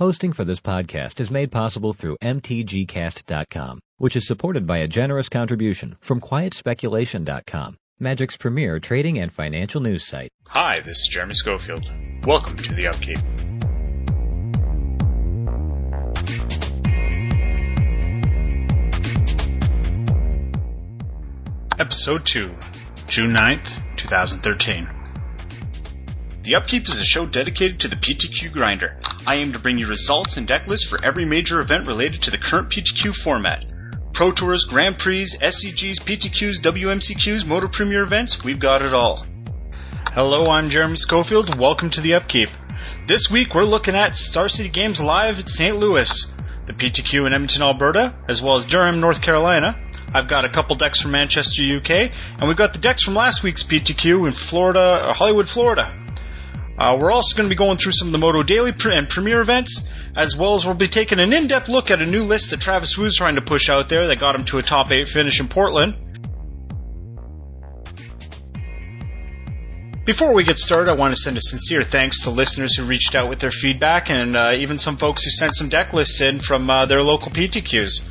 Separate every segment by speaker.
Speaker 1: Hosting for this podcast is made possible through mtgcast.com, which is supported by a generous contribution from quietspeculation.com, Magic's premier trading and financial news site.
Speaker 2: Hi, this is Jeremy Schofield. Welcome to The Upkeep. Episode 2, June 9th, 2013. The Upkeep is a show dedicated to the PTQ grinder. I aim to bring you results and deck lists for every major event related to the current PTQ format. Pro Tours, Grand Prix, SCGs, PTQs, WMCQs, Motor Premier events, we've got it all. Hello, I'm Jeremy Schofield. Welcome to the Upkeep. This week we're looking at Star City Games live at St. Louis, the PTQ in Edmonton, Alberta, as well as Durham, North Carolina. I've got a couple decks from Manchester, UK, and we've got the decks from last week's PTQ in Florida, or Hollywood, Florida. Uh, we're also going to be going through some of the Moto Daily and Premier events, as well as we'll be taking an in-depth look at a new list that Travis Woo's trying to push out there that got him to a top eight finish in Portland. Before we get started, I want to send a sincere thanks to listeners who reached out with their feedback and uh, even some folks who sent some deck lists in from uh, their local PTQs.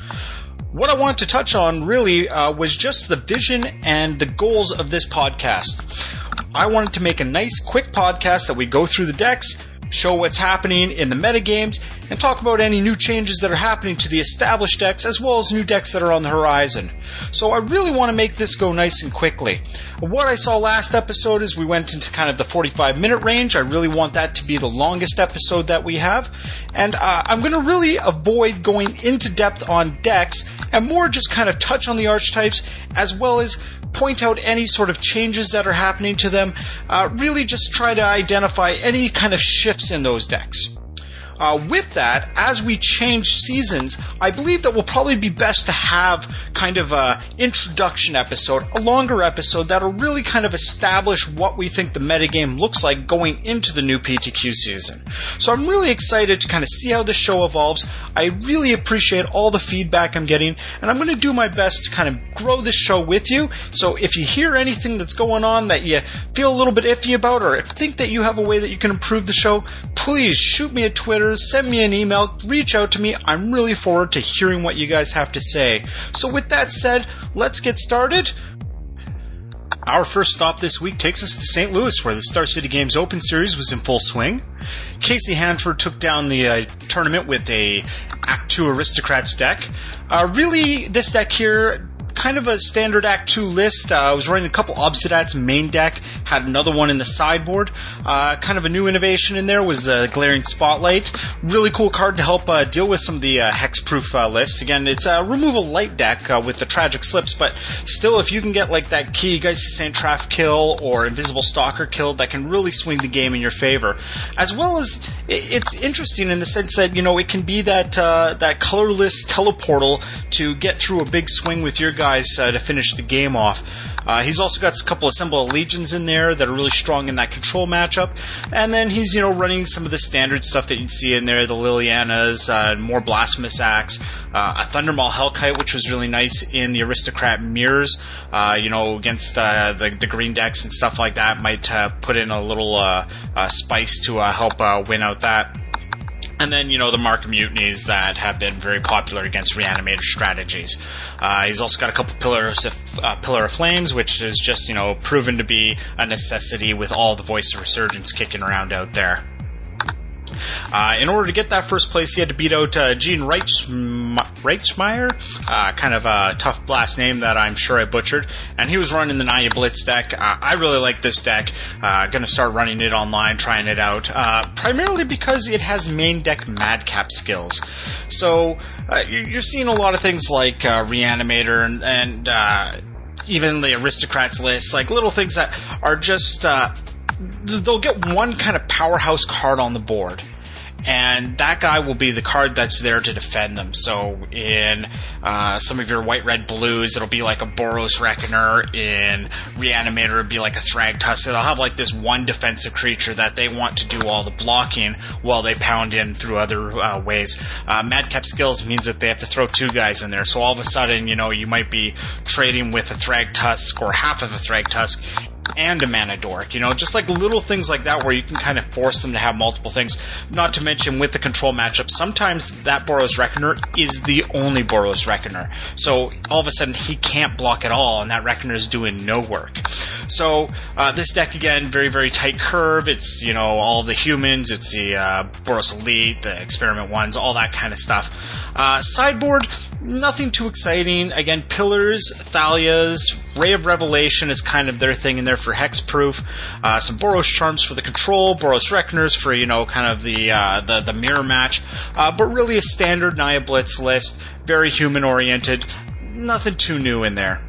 Speaker 2: What I wanted to touch on really uh, was just the vision and the goals of this podcast. I wanted to make a nice, quick podcast that we go through the decks, show what's happening in the metagames, and talk about any new changes that are happening to the established decks as well as new decks that are on the horizon. So I really want to make this go nice and quickly. What I saw last episode is we went into kind of the 45 minute range. I really want that to be the longest episode that we have. And uh, I'm going to really avoid going into depth on decks and more just kind of touch on the archetypes as well as point out any sort of changes that are happening to them. Uh, really just try to identify any kind of shifts in those decks. Uh, with that, as we change seasons, I believe that will probably be best to have kind of a introduction episode, a longer episode that'll really kind of establish what we think the metagame looks like going into the new PTQ season. So I'm really excited to kind of see how the show evolves. I really appreciate all the feedback I'm getting, and I'm going to do my best to kind of grow this show with you. So if you hear anything that's going on that you feel a little bit iffy about, or think that you have a way that you can improve the show, please shoot me a Twitter, send me an email, reach out to me. I'm really forward to hearing what you guys have to say. So, with that said, let's get started. Our first stop this week takes us to St. Louis, where the Star City Games Open Series was in full swing. Casey Hanford took down the uh, tournament with a Act 2 Aristocrats deck. Uh, really, this deck here kind of a standard Act 2 list. Uh, I was running a couple Obzedats main deck, had another one in the sideboard. Uh, kind of a new innovation in there was the Glaring Spotlight. Really cool card to help uh, deal with some of the uh, hexproof uh, lists. Again, it's a removal light deck with the Tragic Slips, but still, if you can get like that key Geist Saint Traft kill or Invisible Stalker kill, that can really swing the game in your favor. As well as, it's interesting in the sense that, you know, it can be that, that colorless teleportal to get through a big swing with your guy guys uh, to finish the game off. Uh, he's also got a couple of Assemble the Legions in there that are really strong in that control matchup. And then he's, you know, running some of the standard stuff that you'd see in there, the Lilianas, uh, more Blasphemous Acts, uh, a Thundermaw Hellkite, which was really nice in the Aristocrat Mirrors, uh, you know, against uh, the, the green decks and stuff like that. Might put in a little spice to help win out that. And then, you know, the Mark Mutinies that have been very popular against reanimator strategies. Uh, he's also got a couple pillars of, uh, Pillar of Flames, which is just, you know, proven to be a necessity with all the Voice of Resurgence kicking around out there. Uh, in order to get that first place, he had to beat out uh, Gene Reichmeyer, uh, kind of a tough last name that I'm sure I butchered. And he was running the Naya Blitz deck. Uh, I really like this deck. Uh, to start running it online, trying it out. Uh, primarily because it has main deck madcap skills. So uh, you're seeing a lot of things like Reanimator and, and even the aristocrats list, like little things that are just they'll get one kind of powerhouse card on the board and that guy will be the card that's there to defend them. So in uh, some of your white, red, blues, it'll be like a Boros Reckoner. In Reanimator, it'll be like a Thragtusk. They'll have like this one defensive creature that they want to do all the blocking while they pound in through other uh, ways. Uh, Madcap skills means that they have to throw two guys in there. So all of a sudden, you know, you might be trading with a Thragtusk or half of a Thragtusk and a mana dork. You know, just like little things like that where you can kind of force them to have multiple things. Not to mention with the control matchup, sometimes that Boros Reckoner is the only Boros Reckoner. So all of a sudden he can't block at all, and that Reckoner is doing no work. So uh, this deck again, very very tight curve. It's you know all the humans, it's the uh, Boros Elite, the Experiment ones, all that kind of stuff. Uh, sideboard, nothing too exciting. Again, pillars, Thalias, Ray of Revelation is kind of their thing in there for hexproof. Uh, some Boros charms for the control, Boros Reckoners for you know kind of the uh, the the mirror match, uh, but really a standard Naya Blitz list, very human oriented. Nothing too new in there.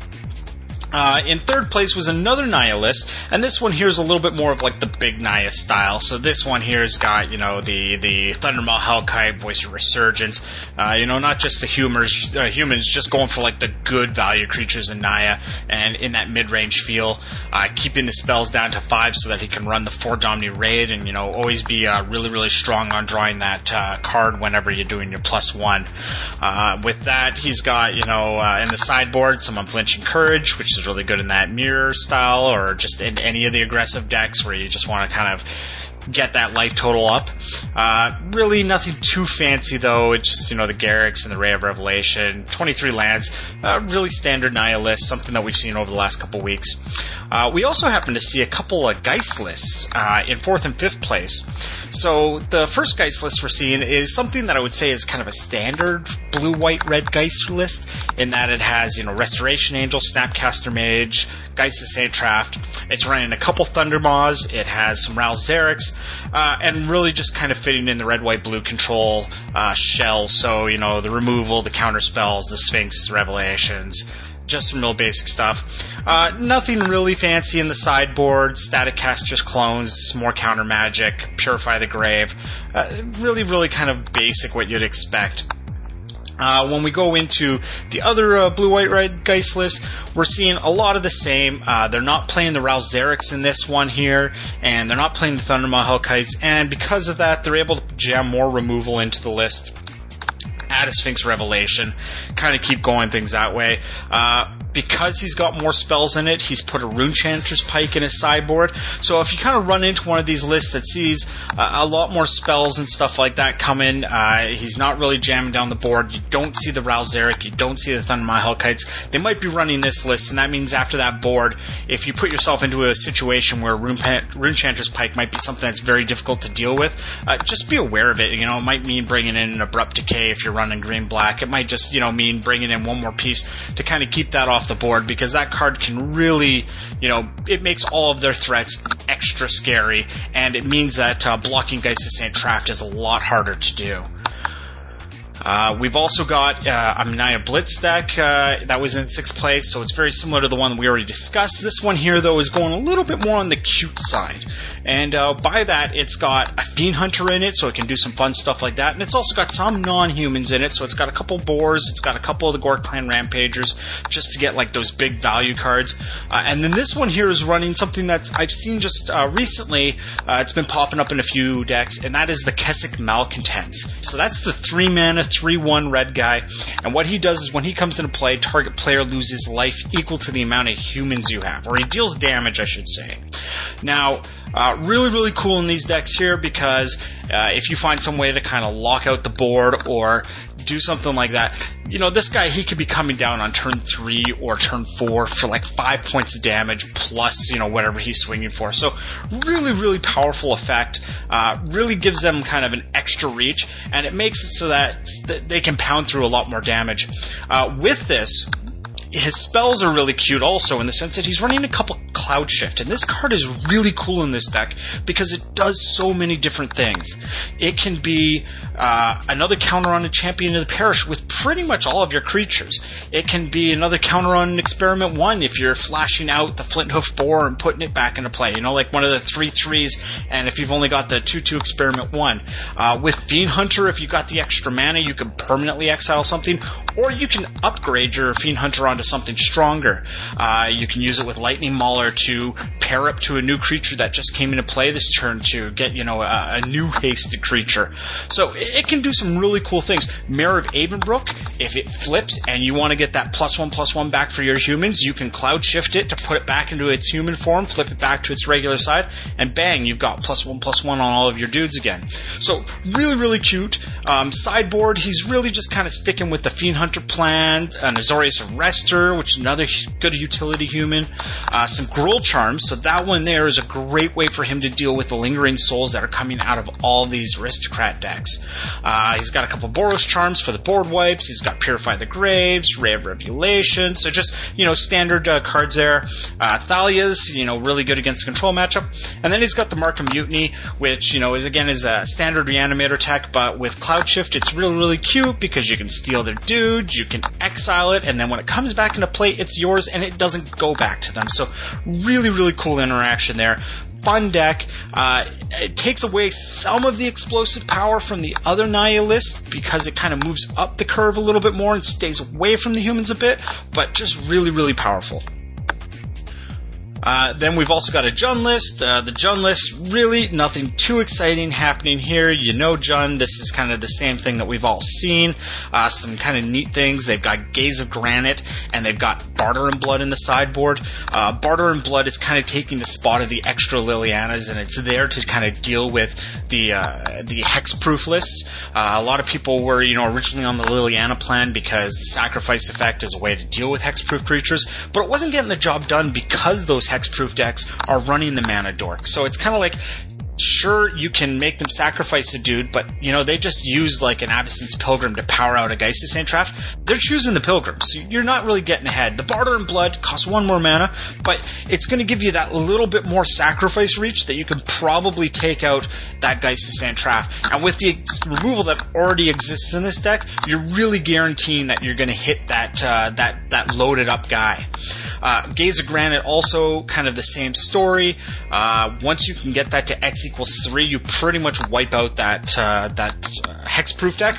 Speaker 2: Uh, in third place was another Naya list, and this one here is a little bit more of like the big Naya style. So this one here has got you know the the Thundermaw Hellkite, Voice of Resurgence, uh, you know not just the humors, uh, humans, just going for like the good value creatures in Naya, and in that mid range feel, uh, keeping the spells down to five so that he can run the four Domri Rade, and you know always be uh, really really strong on drawing that uh, card whenever you're doing your plus one. with that, he's got you know in the sideboard some unflinching courage, which is is really good in that mirror style, or just in any of the aggressive decks where you just want to kind of get that life total up. Uh, really nothing too fancy though. It's just you know the Garruk's and the Ray of Revelation, 23 lands, uh, really standard Naya list, something that we've seen over the last couple weeks. Uh, we also happen to see a couple of Geist lists uh, in fourth and fifth place. So the first Geist list we're seeing is something that I would say is kind of a standard blue, white, red Geist list in that it has you know Restoration Angel, Snapcaster Mage, Geist of Saint-Traft. It's running a couple Thundermaws. It has some Ral Zarek's, uh, and really just kind of fitting in the red, white, blue control uh, shell. So you know the removal, the counter spells, the Sphinx revelations just some real basic stuff. Uh, nothing really fancy in the sideboard. Static casters, clones, more counter magic, purify the grave. Uh, really, really kind of basic what you'd expect. Uh, when we go into the other uh, blue, white, red Geist list, we're seeing a lot of the same. Uh, they're not playing the Zarek's in this one here, and they're not playing the Thundermaw Hellkites, and because of that, they're able to jam more removal into the list add a Sphinx Revelation, kind of keep going things that way. Uh, because he's got more spells in it, he's put a Runechanter's Pike in his sideboard. So if you kind of run into one of these lists that sees uh, a lot more spells and stuff like that come in, uh, he's not really jamming down the board. You don't see the Ral Zarek, you don't see the Thundermaw Hellkites. They might be running this list, and that means after that board, if you put yourself into a situation where Rune, Chanters Pike might be something that's very difficult to deal with, uh, just be aware of it. You know, it might mean bringing in an Abrupt Decay if you're running green black. It might just, you know, mean bringing in one more piece to kind of keep that off the board because that card can really, you know, it makes all of their threats extra scary, and it means that uh, blocking Geist of Saint-Traft is a lot harder to do. Uh, we've also got uh, a Naya Blitz deck uh, that was in sixth place, so it's very similar to the one we already discussed. This one here, though, is going a little bit more on the cute side. And uh, by that, it's got a Fiend Hunter in it, so it can do some fun stuff like that. And it's also got some non humans in it, so it's got a couple Boars, it's got a couple of the Ghor-Clan Rampagers, just to get like those big value cards. Uh, and then this one here is running something that's I've seen just recently, it's been popping up in a few decks, and that is the Kessig Malcontents. So that's the three mana 3 1 red guy. And what he does is when he comes into play, target player loses life equal to the amount of humans you have, or he deals damage, I should say. Now, uh, really, really cool in these decks here because uh, if you find some way to kind of lock out the board or do something like that, you know, this guy, he could be coming down on turn three or turn four for like five points of damage plus, you know, whatever he's swinging for. So, really, really powerful effect. Uh, really gives them kind of an extra reach, and it makes it so that th- they can pound through a lot more damage. Uh, with this, his spells are really cute also in the sense that he's running a couple cloud shift and this card is really cool in this deck because it does so many different things. It can be uh, another counter on a champion of the parish with pretty much all of your creatures. It can be another counter on experiment one if you're flashing out the Flinthoof Boar and putting it back into play you know like one of the three threes and if you've only got the two two experiment one. Uh, with fiend hunter if you got the extra mana you can permanently exile something or you can upgrade your Fiend Hunter onto something stronger. Uh, you can use it with Lightning Mauler to pair up to a new creature that just came into play this turn to get, you know, a, a new hasted creature. So it, it, can do some really cool things. Mayor of Avabruck, if it flips and you want to get that plus one plus one back for your humans, you can cloud shift it to put it back into its human form, flip it back to its regular side, and bang, you've got plus one plus one on all of your dudes again. So really, really cute. Um, sideboard, he's really just kind of sticking with the Fiend Hunter plan, an Azorius Arrester, which is another good utility human, uh, some Gruul Charms, so that one there is a great way for him to deal with the lingering souls that are coming out of all these aristocrat decks. Uh, he's got a couple Boros charms for the board wipes. He's got Purify the Graves, Ray of Revelation. So just you know standard uh, cards there. Uh, Thalia's you know really good against the control matchup, and then he's got the Mark of Mutiny, which you know is again is a standard reanimator tech, but with Cloud Shift it's really really cute because you can steal their dude, you can exile it, and then when it comes back into play, it's yours and it doesn't go back to them. So really really cool interaction there fun deck. Uh, it takes away some of the explosive power from the other Naya lists because it kind of moves up the curve a little bit more and stays away from the humans a bit, but just really, really powerful. Uh, then we've also got a Jund list. Uh, the Jund list, really nothing too exciting happening here. You know, Jund, this is kind of the same thing that we've all seen. Uh, some kind of neat things. They've got Gaze of Granite, and they've got Barter and Blood in the sideboard. Uh, Barter and Blood is kind of taking the spot of the extra Lilianas, and it's there to kind of deal with the uh, the hexproof lists. Uh, a lot of people were, you know, originally on the Liliana plan because the sacrifice effect is a way to deal with hexproof creatures, but it wasn't getting the job done because those hexproof decks are running the mana dork. So it's kind of like sure you can make them sacrifice a dude, but you know they just use like an Avacyn's Pilgrim to power out a Geist of St. Traft. They're choosing the Pilgrim, so you're not really getting ahead. The Barter and Blood costs one more mana, but it's going to give you that little bit more sacrifice reach that you can probably take out that Geist St. Traft. And with the removal that already exists in this deck, you're really guaranteeing that you're going to hit that uh, that that loaded up guy. Uh, Gaze of Granite also kind of the same story. Uh, once you can get that to X equals three, you pretty much wipe out that uh, that uh, hexproof deck.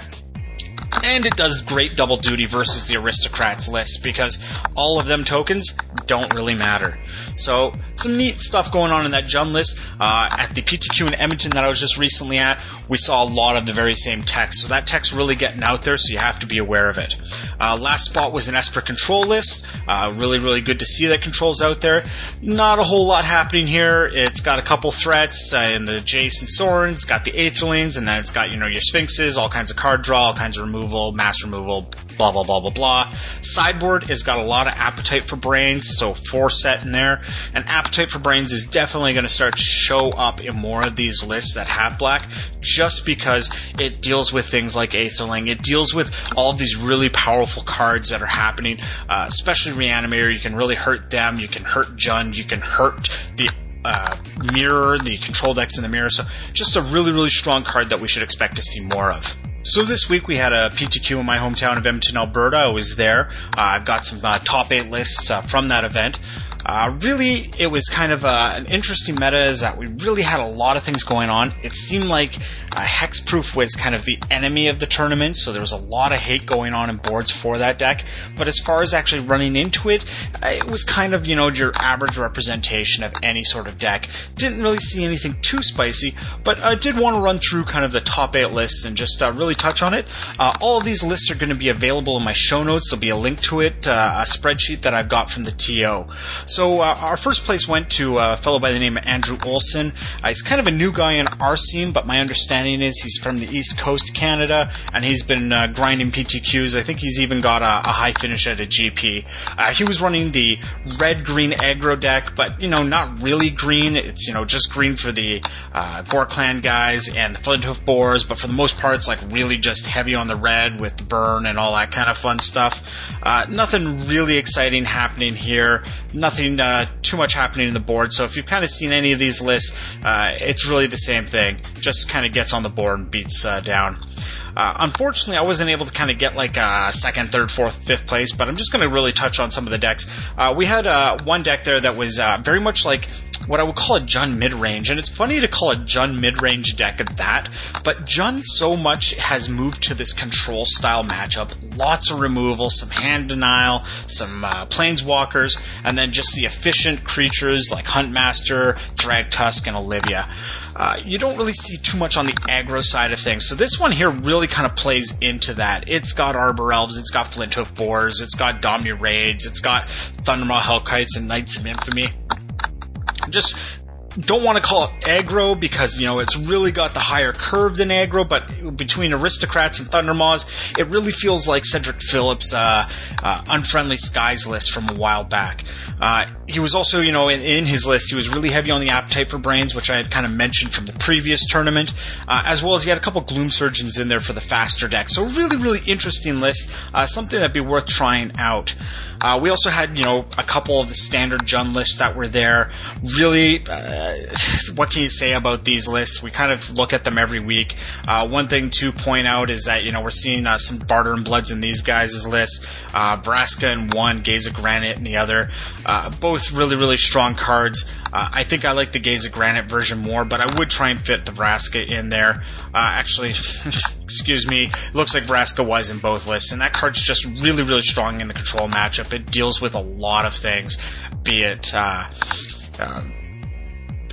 Speaker 2: And it does great double duty versus the aristocrats list because all of them tokens don't really matter. So some neat stuff going on in that Jund list. Uh, at the PTQ in Edmonton that I was just recently at, we saw a lot of the very same text. So that text really getting out there, so you have to be aware of it. Uh, last spot was an Esper control list. Uh, really, really good to see that controls out there. Not a whole lot happening here. It's got a couple threats uh, in the and Sorens, got the Aetherlings, and then it's got you know your Sphinxes, all kinds of card draw, all kinds of removal, mass removal, blah blah blah blah blah. Sideboard has got a lot of appetite for brains, so four set in there. And appetite for brains is definitely going to start to show up in more of these lists that have black, just because it deals with things like Aetherling. It deals with all of these really powerful cards that are happening, uh, especially Reanimator. You can really hurt them. You can hurt Jund. You can hurt the uh, mirror, the control decks in the mirror. So just a really, really strong card that we should expect to see more of. So this week we had a PTQ in my hometown of Edmonton, Alberta. I was there. Uh, I've got some uh, top eight lists uh, from that event. Uh, really, it was kind of uh, an interesting meta is that we really had a lot of things going on. It seemed like uh, Hexproof was kind of the enemy of the tournament, so there was a lot of hate going on in boards for that deck. But as far as actually running into it, uh, it was kind of, you know, your average representation of any sort of deck. Didn't really see anything too spicy, but I did want to run through kind of the top eight lists and just uh, really touch on it. Uh, all of these lists are going to be available in my show notes. There'll be a link to it, a spreadsheet that I've got from the TO. So uh, our first place went to a fellow by the name of Andrew Olson. Uh, he's kind of a new guy in our scene, but my understanding is he's from the East Coast Canada, and he's been uh, grinding PTQs. I think he's even got a, a high finish at a GP. Uh, he was running the red-green aggro deck, but you know, not really green. It's you know just green for the uh, Ghor-Clan guys and the Flinthoof Boars, but for the most part, it's like really just heavy on the red with the burn and all that kind of fun stuff. Uh, nothing really exciting happening here. Nothing uh, too much happening in the board. So if you've kind of seen any of these lists, uh, it's really the same thing. Just kind of gets on the board and beats uh, down. Uh, unfortunately, I wasn't able to kind of get like a second, third, fourth, fifth place, but I'm just going to really touch on some of the decks. Uh, we had uh, one deck there that was uh, very much like what I would call a Jund mid range. And it's funny to call a Jund mid range deck at that, but Jund so much has moved to this control style matchup. Lots of removal, some hand denial, some uh, planeswalkers, and then just the efficient creatures like Huntmaster, Thragtusk, and Olivia. Uh, you don't really see too much on the aggro side of things. So this one here really kind of plays into that. It's got Arbor Elves, it's got Flinthoof Boars, it's got Domri Rades, it's got Thundermaw Hellkites and Knights of Infamy. Just don't want to call it aggro because you know it's really got the higher curve than aggro, but between aristocrats and thundermaws, it really feels like Cedric Phillips' uh, uh, unfriendly skies list from a while back. Uh, he was also, you know, in, in, his list, he was really heavy on the appetite for brains, which I had kind of mentioned from the previous tournament, uh, as well as he had a couple gloom surgeons in there for the faster deck. So really, really interesting list, uh, something that'd be worth trying out. Uh, we also had, you know, a couple of the standard Jund lists that were there. Really, uh, what can you say about these lists? We kind of look at them every week. Uh, one thing to point out is that, you know, we're seeing uh, some Barter and Bloods in these guys' lists. Vraska in one, Gaze of Granite in the other. Uh, both really, really strong cards. I think I like the Gaze of Granite version more, but I would try and fit the Vraska in there. actually, excuse me, looks like Vraska was in both lists, and that card's just really, really strong in the control matchup it deals with a lot of things, be it uh, uh,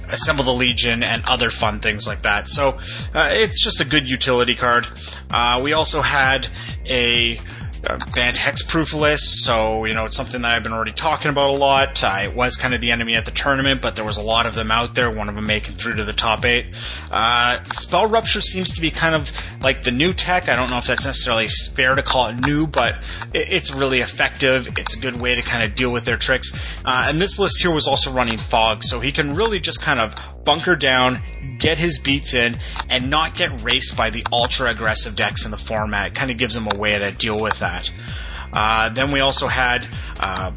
Speaker 2: assemble the legion and other fun things like that. So uh, it's just a good utility card. Uh, we also had a uh, Bant hexproof list, so you know it's something that I've been already talking about a lot. Uh, it was kind of the enemy at the tournament, but there was a lot of them out there. One of them making through to the top eight. Uh, Spell Rupture seems to be kind of like the new tech. I don't know if that's necessarily fair to call it new, but it, it's really effective. It's a good way to kind of deal with their tricks. Uh, and this list here was also running Fog, so he can really just kind of bunker down, get his beats in, and not get raced by the ultra aggressive decks in the format. It kind of gives him a way to deal with that. Uh, then we also had uh,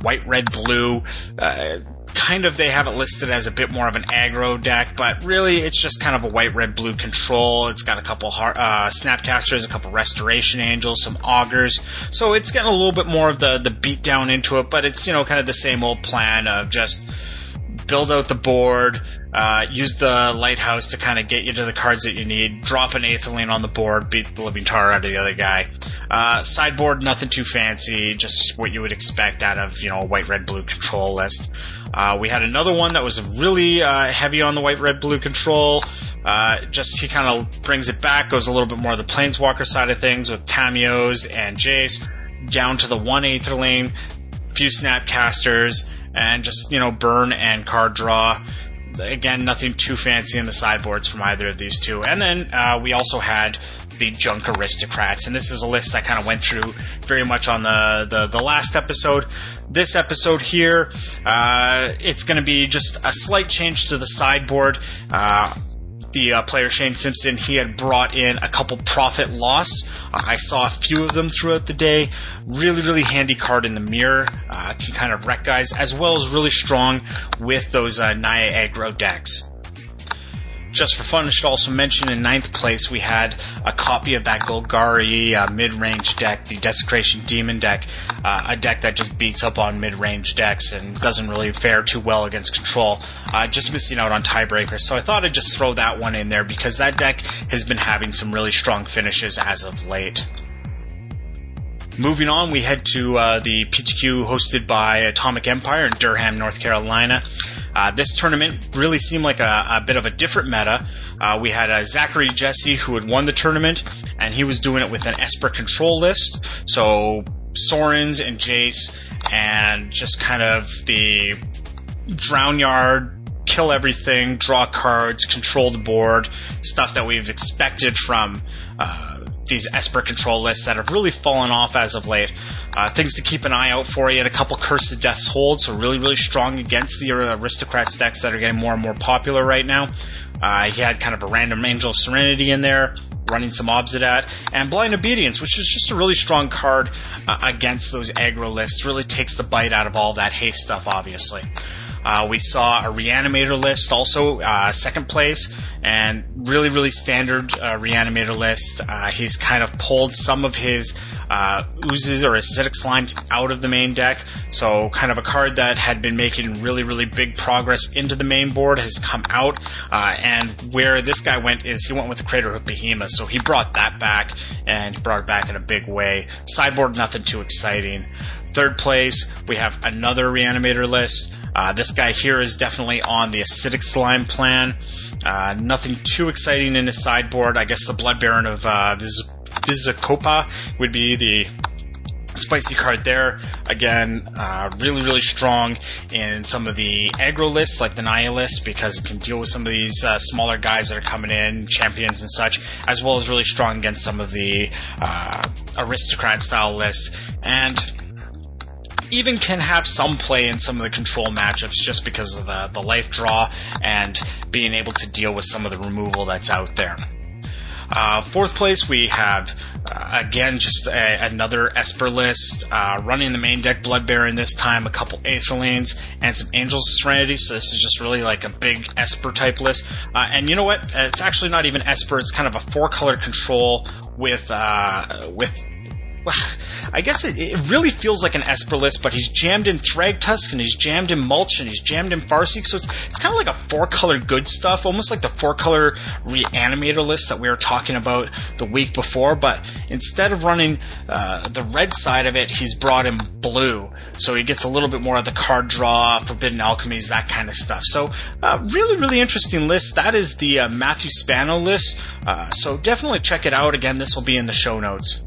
Speaker 2: white, red, blue. Uh, kind of they have it listed as a bit more of an aggro deck, but really it's just kind of a white, red, blue control. It's got a couple uh, snapcasters, a couple restoration angels, some Augurs. So it's getting a little bit more of the the beat down into it, but it's you know kind of the same old plan of just build out the board, uh, use the lighthouse to kind of get you to the cards that you need. Drop an Aetherling on the board, beat the living tar out of the other guy. Uh, sideboard, nothing too fancy, just what you would expect out of you know a white, red, blue control list. Uh, we had another one that was really uh, heavy on the white, red, blue control. Uh, just he kind of brings it back, goes a little bit more the planeswalker side of things with Tamiyo's and Jace, down to the one Aetherling, few Snapcasters, and just you know burn and card draw again, nothing too fancy in the sideboards from either of these two. And then uh, we also had the Junk Aristocrats, and this is a list I kind of went through very much on the, the, the last episode. This episode here, uh, it's going to be just a slight change to the sideboard. Uh, the uh, player Shane Simpson, he had brought in a couple profit loss. Uh, I saw a few of them throughout the day. Really, really handy card in the mirror. Uh, can kind of wreck guys, as well as really strong with those uh, Naya aggro decks just for fun, I should also mention in ninth place we had a copy of that Golgari uh, mid-range deck, the Desecration Demon deck, uh, a deck that just beats up on mid-range decks and doesn't really fare too well against control. Uh, just missing out on tiebreakers, so I thought I'd just throw that one in there because that deck has been having some really strong finishes as of late. Moving on, we head to uh, the PTQ hosted by Atomic Empire in Durham, North Carolina. Uh, this tournament really seemed like a, a bit of a different meta. Uh, we had uh, Zachary Jesse who had won the tournament, and he was doing it with an Esper control list. So Sorens and Jace, and just kind of the Drown Yard, kill everything, draw cards, control the board, stuff that we've expected from uh, these Esper control lists that have really fallen off as of late. Uh, things to keep an eye out for. He had a couple Curse of Death's Hold, so really, really strong against the Aristocrats decks that are getting more and more popular right now. Uh, he had kind of a random Angel of Serenity in there, running some Obzedat, and Blind Obedience, which is just a really strong card uh, against those aggro lists. Really takes the bite out of all that haste stuff, obviously. Uh, we saw a Reanimator list also, uh, second place, and really, really standard uh, reanimator list. Uh, he's kind of pulled some of his uh, oozes or acidic slimes out of the main deck. So, kind of a card that had been making really, really big progress into the main board has come out. Uh, and where this guy went is he went with the Craterhoof Behemoth. So, he brought that back and brought it back in a big way. Sideboard, nothing too exciting. Third place, we have another reanimator list. Uh, this guy here is definitely on the acidic slime plan. Uh, nothing too exciting in his sideboard. I guess the Blood Baron of uh, would be the spicy card there. Again, uh, really, really strong in some of the aggro lists, like the Naya list, because it can deal with some of these uh, smaller guys that are coming in, champions and such, as well as really strong against some of the uh, aristocrat style lists. And even can have some play in some of the control matchups just because of the, the life draw and being able to deal with some of the removal that's out there. Uh, fourth place, we have uh, again just a, another Esper list, uh, running the main deck Blood Baron this time, a couple Aetherlings, and some Angels of Serenity. So this is just really like a big Esper type list. Uh, and you know what? It's actually not even Esper. It's kind of a four color control with uh, with I guess it, it, really feels like an Esper list, but he's jammed in Thragtusk and he's jammed in Mulch and he's jammed in Farseek, so it's it's kind of like a four color good stuff, almost like the four color reanimator list that we were talking about the week before. But instead of running uh, the red side of it, he's brought in blue, so he gets a little bit more of the card draw, Forbidden Alchemies, that kind of stuff. So uh, really, really interesting list. That is the uh, Matthew Spano list. Uh, so definitely check it out. Again, this will be in the show notes.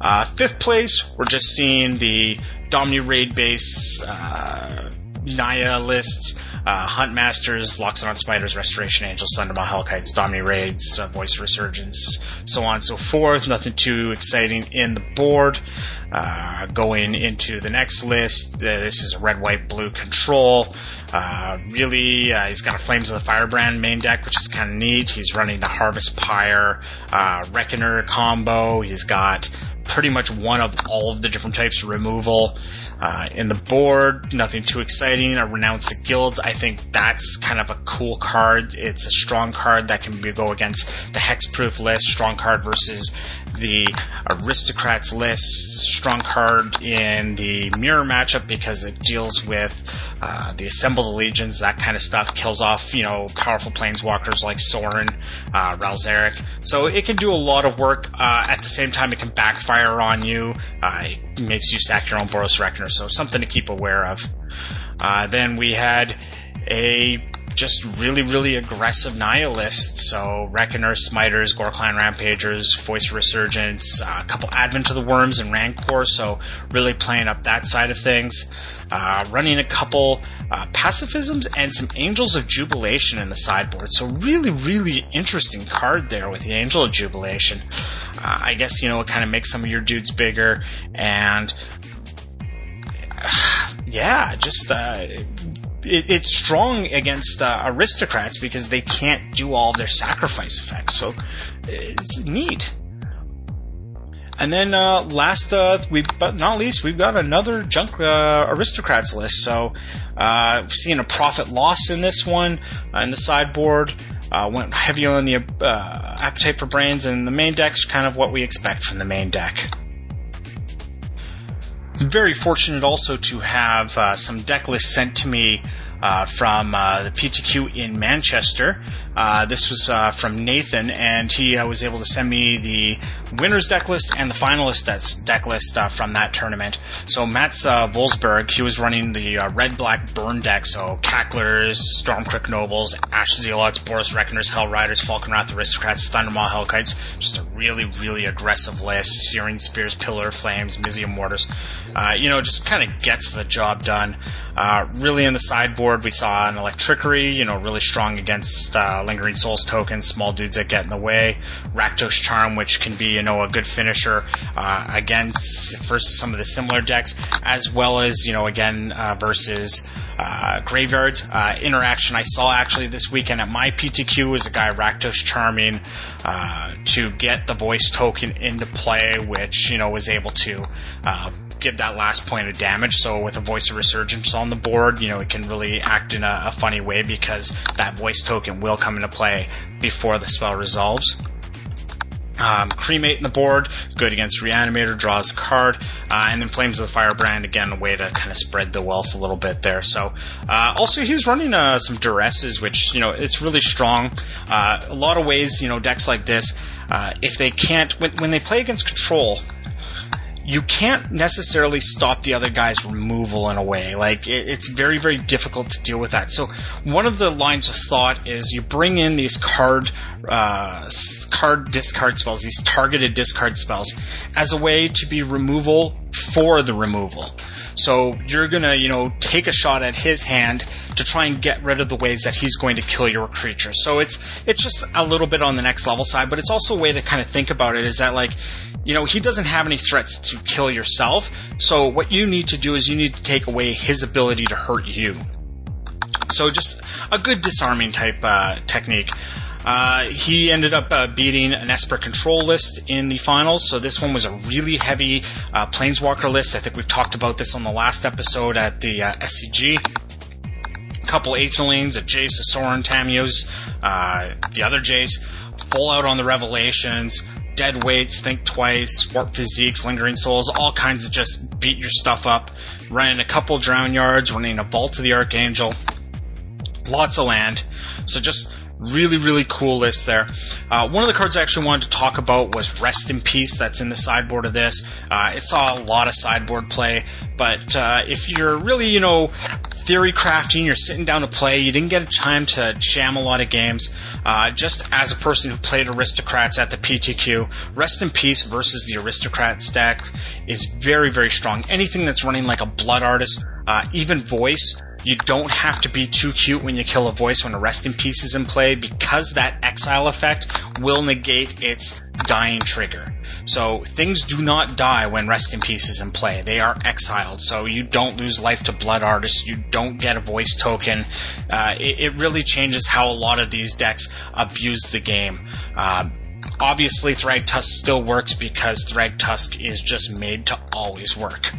Speaker 2: Uh, fifth place, we're just seeing the Domri Rade base uh, Naya lists, uh, Hunt Masters, Loxodon Smiters, Restoration Angels, Thundermaw Hellkites, Domri Rades, uh, Voice Resurgence, so on and so forth. Nothing too exciting in the board. Uh, going into the next list, uh, this is a red, white, blue control. Uh, really, uh, he's got a Flames of the Firebrand main deck, which is kind of neat. He's running the Harvest Pyre, uh, Reckoner combo. He's got pretty much one of all of the different types of removal. Uh, in the board, nothing too exciting. I renounce the guilds. I think that's kind of a cool card. It's a strong card that can be, go against the hexproof list. Strong card versus the aristocrats list. Strong card in the mirror matchup because it deals with uh, the assembled legions, that kind of stuff. Kills off you know powerful planeswalkers like Soren, uh, Ral Zarek. So it can do a lot of work. Uh, at the same time, it can backfire on you. Uh, it makes you sack your own Boros Reckoner. So something to keep aware of. Uh, then we had a just really, really aggressive Naya lists. So Reckoner, Smiters, Ghor-Clan Rampagers, Voice Resurgence, uh, a couple Advent of the Wurms and Rancor. So really playing up that side of things. Uh, running a couple uh, pacifisms and some Angels of Jubilation in the sideboard. So really, really interesting card there with the Angel of Jubilation. Uh, I guess you know it kind of makes some of your dudes bigger and. yeah, just uh, it, it's strong against uh, aristocrats because they can't do all their sacrifice effects. So it's neat. And then uh, last, uh, we but not least, we've got another junk uh, aristocrats list. So uh, seeing a profit loss in this one uh, in the sideboard. Uh, went heavy on the uh, appetite for brains, and the main deck's kind of what we expect from the main deck. Very fortunate also to have uh, some deck lists sent to me uh, from uh, the PTQ in Manchester. Uh, this was uh, from Nathan, and he uh, was able to send me the winners deck list and the finalist deck list uh, from that tournament. So Mats Volsberg, he was running the red black burn deck, so Cacklers, Stromkirk Nobles, Ash Zealots, Boros Reckoners, Hell Riders, Falkenrath Aristocrats, Thundermaw Hellkites. Just a really, really aggressive list. Searing Spears, Pillar Flames, Mizzium Mortars. you know, just kind of gets the job done. Really in the sideboard, we saw an Electrickery, you know, really strong against Lingering Souls tokens, small dudes that get in the way. Rakdos Charm, which can be, you know, a good finisher uh, against versus some of the similar decks, as well as, you know, again, uh, versus uh, graveyards. Uh, interaction I saw actually this weekend at my PTQ was a guy Rakdos Charming uh, to get the voice token into play, which you know was able to uh, give that last point of damage. So with a voice of resurgence on the board, you know, it can really act in a, a funny way because that voice token will come into play before the spell resolves. Um, cremate in the board, good against Reanimator, draws a card, uh, and then Flames of the Firebrand again, a way to kind of spread the wealth a little bit there. So, uh, also he was running uh, some duresses, which you know it's really strong. Uh, a lot of ways, you know, decks like this, uh, if they can't when, when they play against control, you can't necessarily stop the other guy's removal in a way. Like it, it's very, very difficult to deal with that. So one of the lines of thought is you bring in these card, uh, card discard spells, these targeted discard spells, as a way to be removal for the removal. So you're gonna, you know, take a shot at his hand to try and get rid of the ways that he's going to kill your creature. So it's it's just a little bit on the next level side, but it's also a way to kind of think about it is that like, you know, he doesn't have any threats to kill yourself. So what you need to do is you need to take away his ability to hurt you. So just a good disarming type uh, technique. Uh, he ended up uh, beating an Esper control list in the finals, so this one was a really heavy uh, Planeswalker list. I think we've talked about this on the last episode at the uh, SCG. A couple Aetherlings, a Jace, a Sorin, Tamiyo's, uh, the other Jace, full out on the Revelations, Dead Weights, Think Twice, Warp Physiques, Lingering Souls, all kinds of just beat your stuff up. Running a couple Drown Yards, running a Vault of the Archangel, lots of land. So just really, really cool list there. Uh, one of the cards I actually wanted to talk about was Rest in Peace, that's in the sideboard of this. Uh, it saw a lot of sideboard play, but uh, if you're really, you know, theory crafting, you're sitting down to play, you didn't get a time to jam a lot of games, uh, just as a person who played Aristocrats at the PTQ, Rest in Peace versus the Aristocrats deck is very, very strong. Anything that's running like a Blood Artist, uh, even Voice, you don't have to be too cute when you kill a voice when a rest in is in play because that exile effect will negate its dying trigger. So things do not die when rest in peace is in play. They are exiled. So you don't lose life to blood artists. You don't get a voice token. Uh, it, it, really changes how a lot of these decks abuse the game. Uh, obviously, Thragtusk still works because Thragtusk is just made to always work.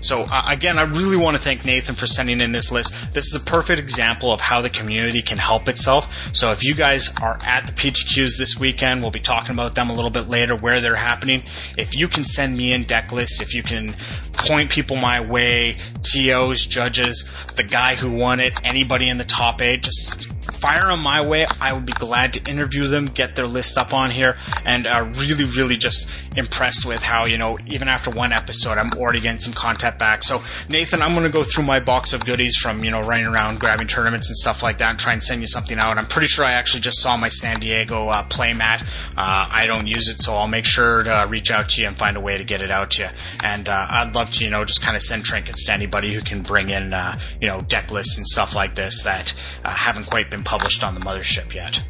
Speaker 2: So uh, again, I really want to thank Nathan for sending in this list. This is a perfect example of how the community can help itself. So if you guys are at the PTQs this weekend, we'll be talking about them a little bit later, where they're happening. If you can send me in deck lists, if you can point people my way, TOs, judges, the guy who won it, anybody in the top eight, just fire them my way. I would be glad to interview them, get their list up on here, and uh, really, really just impressed with how, you know, even after one episode, I'm already getting some content back. So, Nathan, I'm going to go through my box of goodies from, you know, running around grabbing tournaments and stuff like that and try and send you something out. I'm pretty sure I actually just saw my San Diego uh, playmat. Uh, I don't use it, so I'll make sure to reach out to you and find a way to get it out to you. And uh, I'd love to, you know, just kind of send trinkets to anybody who can bring in, uh, you know, deck lists and stuff like this that uh, haven't quite been published on the mothership yet.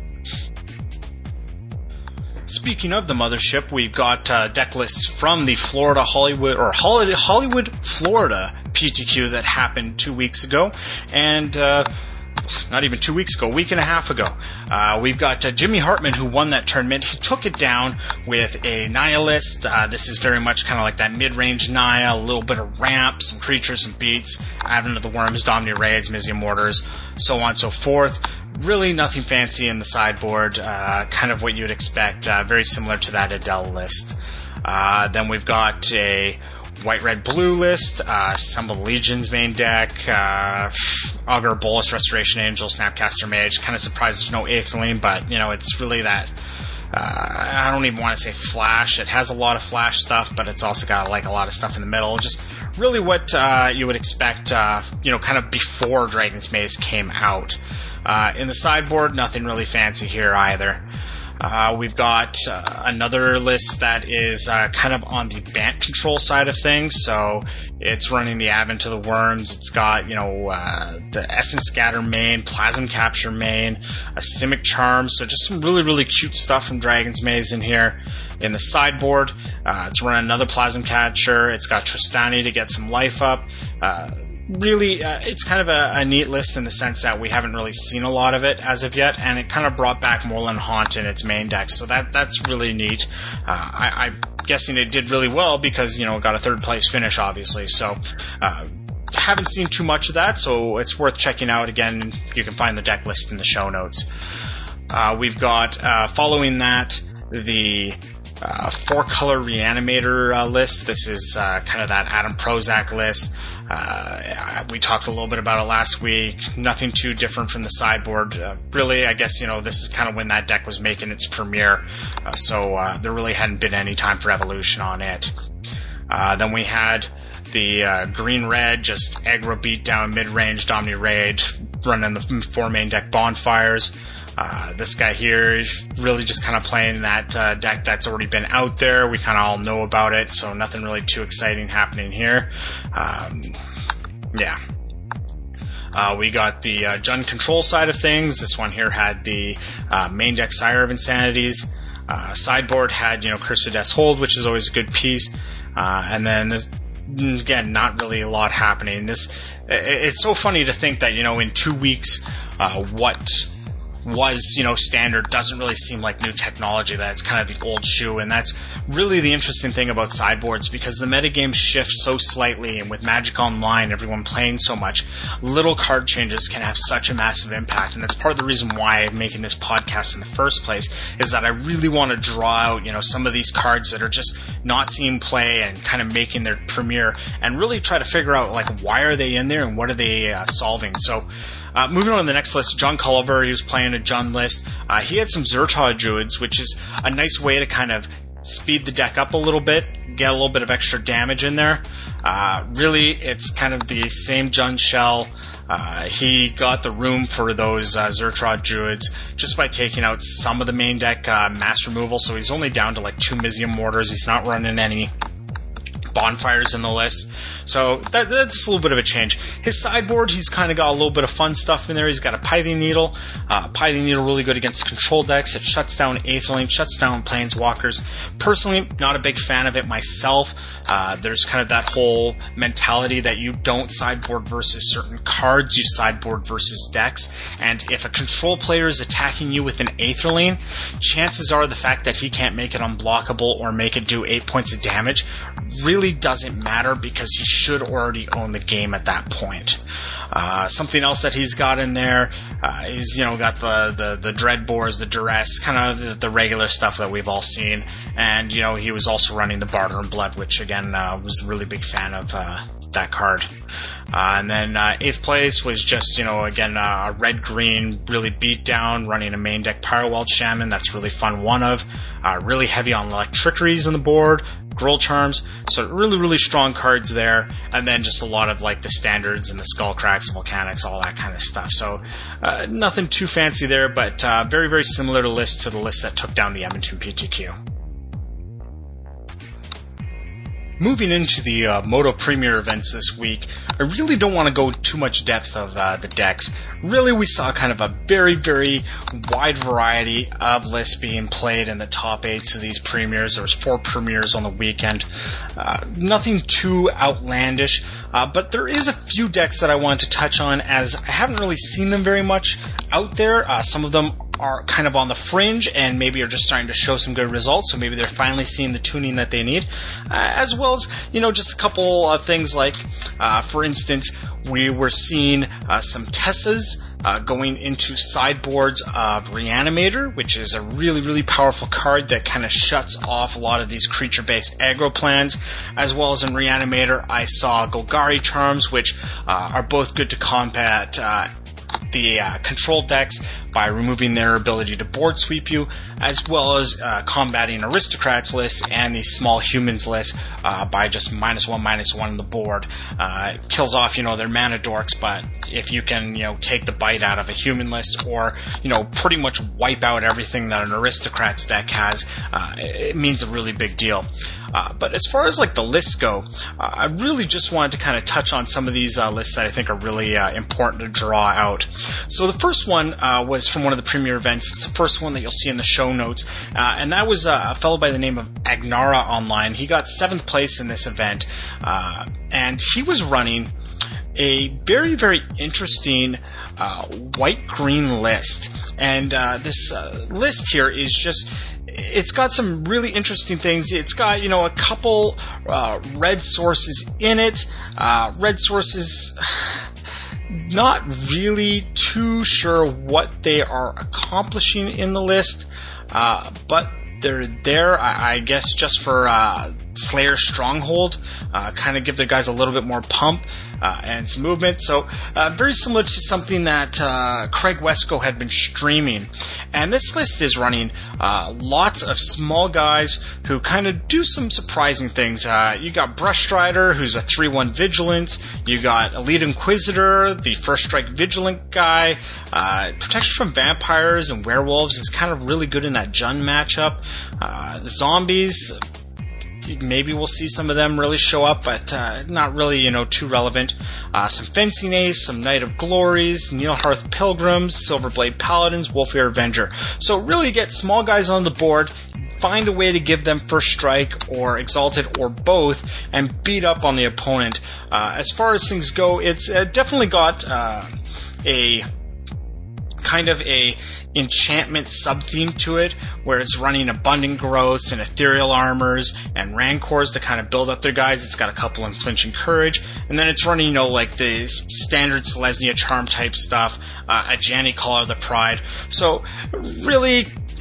Speaker 2: Speaking of the mothership, we've got uh, deck lists from the Florida Hollywood or Hollywood, Florida PTQ that happened two weeks ago, and uh, not even two weeks ago, a week and a half ago. Uh, we've got uh, Jimmy Hartman who won that tournament. He took it down with a Naya list. Uh, this is very much kind of like that mid-range Naya, a little bit of ramp, some creatures, some beats, Advent of the Wurms, Domri Rades, Mizzium Mortars, so on and so forth really nothing fancy in the sideboard, uh, kind of what you would expect, uh, very similar to that Adele list. Uh, then we've got a white, red, blue list, uh, the Legion's main deck, uh, Augur, Bolas, Restoration Angel, Snapcaster Mage. Kind of surprised there's no Aetherling, but, you know, it's really that. Uh, I don't even want to say flash. It has a lot of flash stuff, but it's also got like a lot of stuff in the middle. Just really what uh, you would expect, uh, you know, kind of before Dragon's Maze came out. Uh, in the sideboard, nothing really fancy here either. Uh, we've got uh, another list that is uh, kind of on the Bant control side of things. So it's running the Advent of the Wurms. It's got, you know, uh, the Essence Scatter main, Plasm Capture main, a Simic Charm. So just some really, really cute stuff from Dragon's Maze in here. In the sideboard, uh, it's running another Plasm Capture. It's got Trostani to get some life up. Really, uh, it's kind of a, a, neat list in the sense that we haven't really seen a lot of it as of yet, and it kind of brought back Moorland Haunt in its main deck, so that that's really neat. Uh, I, I, guessing it did really well because you know it got a third place finish, obviously. So. Uh, haven't seen too much of that, so it's worth checking out. Again, you can find the deck list in the show notes. Uh, we've got uh, following that the uh, four color reanimator list. This is kind of that Adam Prosak list. Uh, we talked a little bit about it last week. Nothing too different from the sideboard. Uh, really, I guess you know this is kind of when that deck was making its premiere, uh, so there really hadn't been any time for evolution on it. then we had the green red just aggro beat down mid range Domri Rade running the four main deck bonfires. Uh, this guy here is really just kind of playing that uh, deck that's already been out there. We kind of all know about it, so nothing really too exciting happening here. Um, yeah. Uh, we got the uh, Jund control side of things. This one here had the uh, main deck Sire of Insanities. Uh, sideboard had, you know, Cursed Death's Hold, which is always a good piece. and then this, again, not really a lot happening. This, it's so funny to think that, you know, in two weeks, uh, what was, you know, standard doesn't really seem like new technology, that it's kind of the old shoe. And that's really the interesting thing about sideboards because the metagame shifts so slightly, and with Magic Online, everyone playing so much, little card changes can have such a massive impact. And that's part of the reason why I'm making this podcast in the first place, is that I really want to draw out, you know, some of these cards that are just not seeing play and kind of making their premiere and really try to figure out, like, why are they in there and what are they uh, solving. So, uh, moving on to the next list, John Culliver, he was playing a Jund list. Uh, he had some Zhur-Taa Druids, which is a nice way to kind of speed the deck up a little bit, get a little bit of extra damage in there. Uh, really, it's kind of the same Jund shell. Uh, he got the room for those uh, Druids just by taking out some of the main deck uh, mass removal, so he's only down to like two Mizzium Mortars. He's not running any bonfires in the list. So that, that's a little bit of a change. His sideboard, he's kind of got a little bit of fun stuff in there. He's got a Pithing Needle. Uh, Needle really good against control decks. It shuts down Aetherling, shuts down Planeswalkers. Personally, not a big fan of it myself. Uh, there's kind of that whole mentality that you don't sideboard versus certain cards, you sideboard versus decks. And if a control player is attacking you with an Aetherling, chances are the fact that he can't make it unblockable or make it do 8 points of damage really doesn't matter because he should already own the game at that point. Uh, something else that he's got in there, uh, you know got the the the Dreadbores, the duress, kind of the, the, regular stuff that we've all seen, and you know he was also running the barter and blood, which again uh, was a really big fan of uh, that card. Uh, and then uh, eighth place was just you know again a red green really beat down running a main deck Pyrewild Shaman. That's really fun one of. Really heavy on electrickeries in the board, Gruul Charms. So really, really strong cards there, and then just a lot of like the standards and the Skullcracks, volcanics, all that kind of stuff. So uh, nothing too fancy there, but uh, very, very similar to list to the list that took down the Edmonton PTQ. Moving into the uh, MODO Premier events this week, I really don't want to go too much depth of uh, the decks. Really, we saw kind of a very, very wide variety of lists being played in the top eights of these premiers. There was four premiers on the weekend. Uh, nothing too outlandish, uh, but there is a few decks that I wanted to touch on as I haven't really seen them very much out there. Uh, some of them are kind of on the fringe and maybe are just starting to show some good results. So maybe they're finally seeing the tuning that they need, uh, as well as you know just a couple of things like, uh, for instance, we were seeing uh, some Tessas. Uh, going into sideboards of Reanimator, which is a really, really powerful card that kind of shuts off a lot of these creature based aggro plans. As well as in Reanimator, I saw Golgari Charms, which uh, are both good to combat uh, the uh, control decks by removing their ability to board sweep you, as well as uh, combating aristocrats list and the small humans list uh, by just minus one, minus one on the board. Uh, kills off, you know, their mana dorks, but if you can, you know, take the bite out of a human list or, you know, pretty much wipe out everything that an aristocrats deck has, uh, it means a really big deal. Uh, but as far as like the lists go, uh, I really just wanted to kind of touch on some of these lists that I think are really important to draw out. So the first one was from one of the premier events. It's the first one that you'll see in the show notes, uh, and that was uh, a fellow by the name of Agnara Online. He got seventh place in this event, uh, and he was running a very, very interesting uh, white green list. And uh, this uh, list here is just it's got some really interesting things. It's got you know a couple uh, red sources in it. Uh, red sources. Not really too sure what they are accomplishing in the list, uh, but they're there, I, guess, just for uh, Slayer Stronghold, uh, kind of give the guys a little bit more pump uh, and some movement. So uh, very similar to something that uh, Craig Wescoe had been streaming. And this list is running uh, lots of small guys who kind of do some surprising things. you got Brushstrider, who's a 3-1 Vigilance. You got Elite Inquisitor, the First Strike Vigilant guy. protection from Vampires and Werewolves is kind of really good in that Jund matchup. zombies, maybe we'll see some of them really show up, but uh, not really, you know, too relevant. Uh, some Fencing Ace, some Knight of Glories, Nearheath Pilgrims, Silverblade Paladins, Wolfir Avenger. So really get small guys on the board, find a way to give them first strike or exalted or both and beat up on the opponent. Uh, as far as things go, it's uh, definitely got uh, a kind of a enchantment sub theme to it, where it's running abundant growths and ethereal armors and rancors to kind of build up their guys. It's got a couple of unflinching courage, and then it's running, you know, like the standard Selesnya charm type stuff, uh, Ajani Caller of the Pride. So really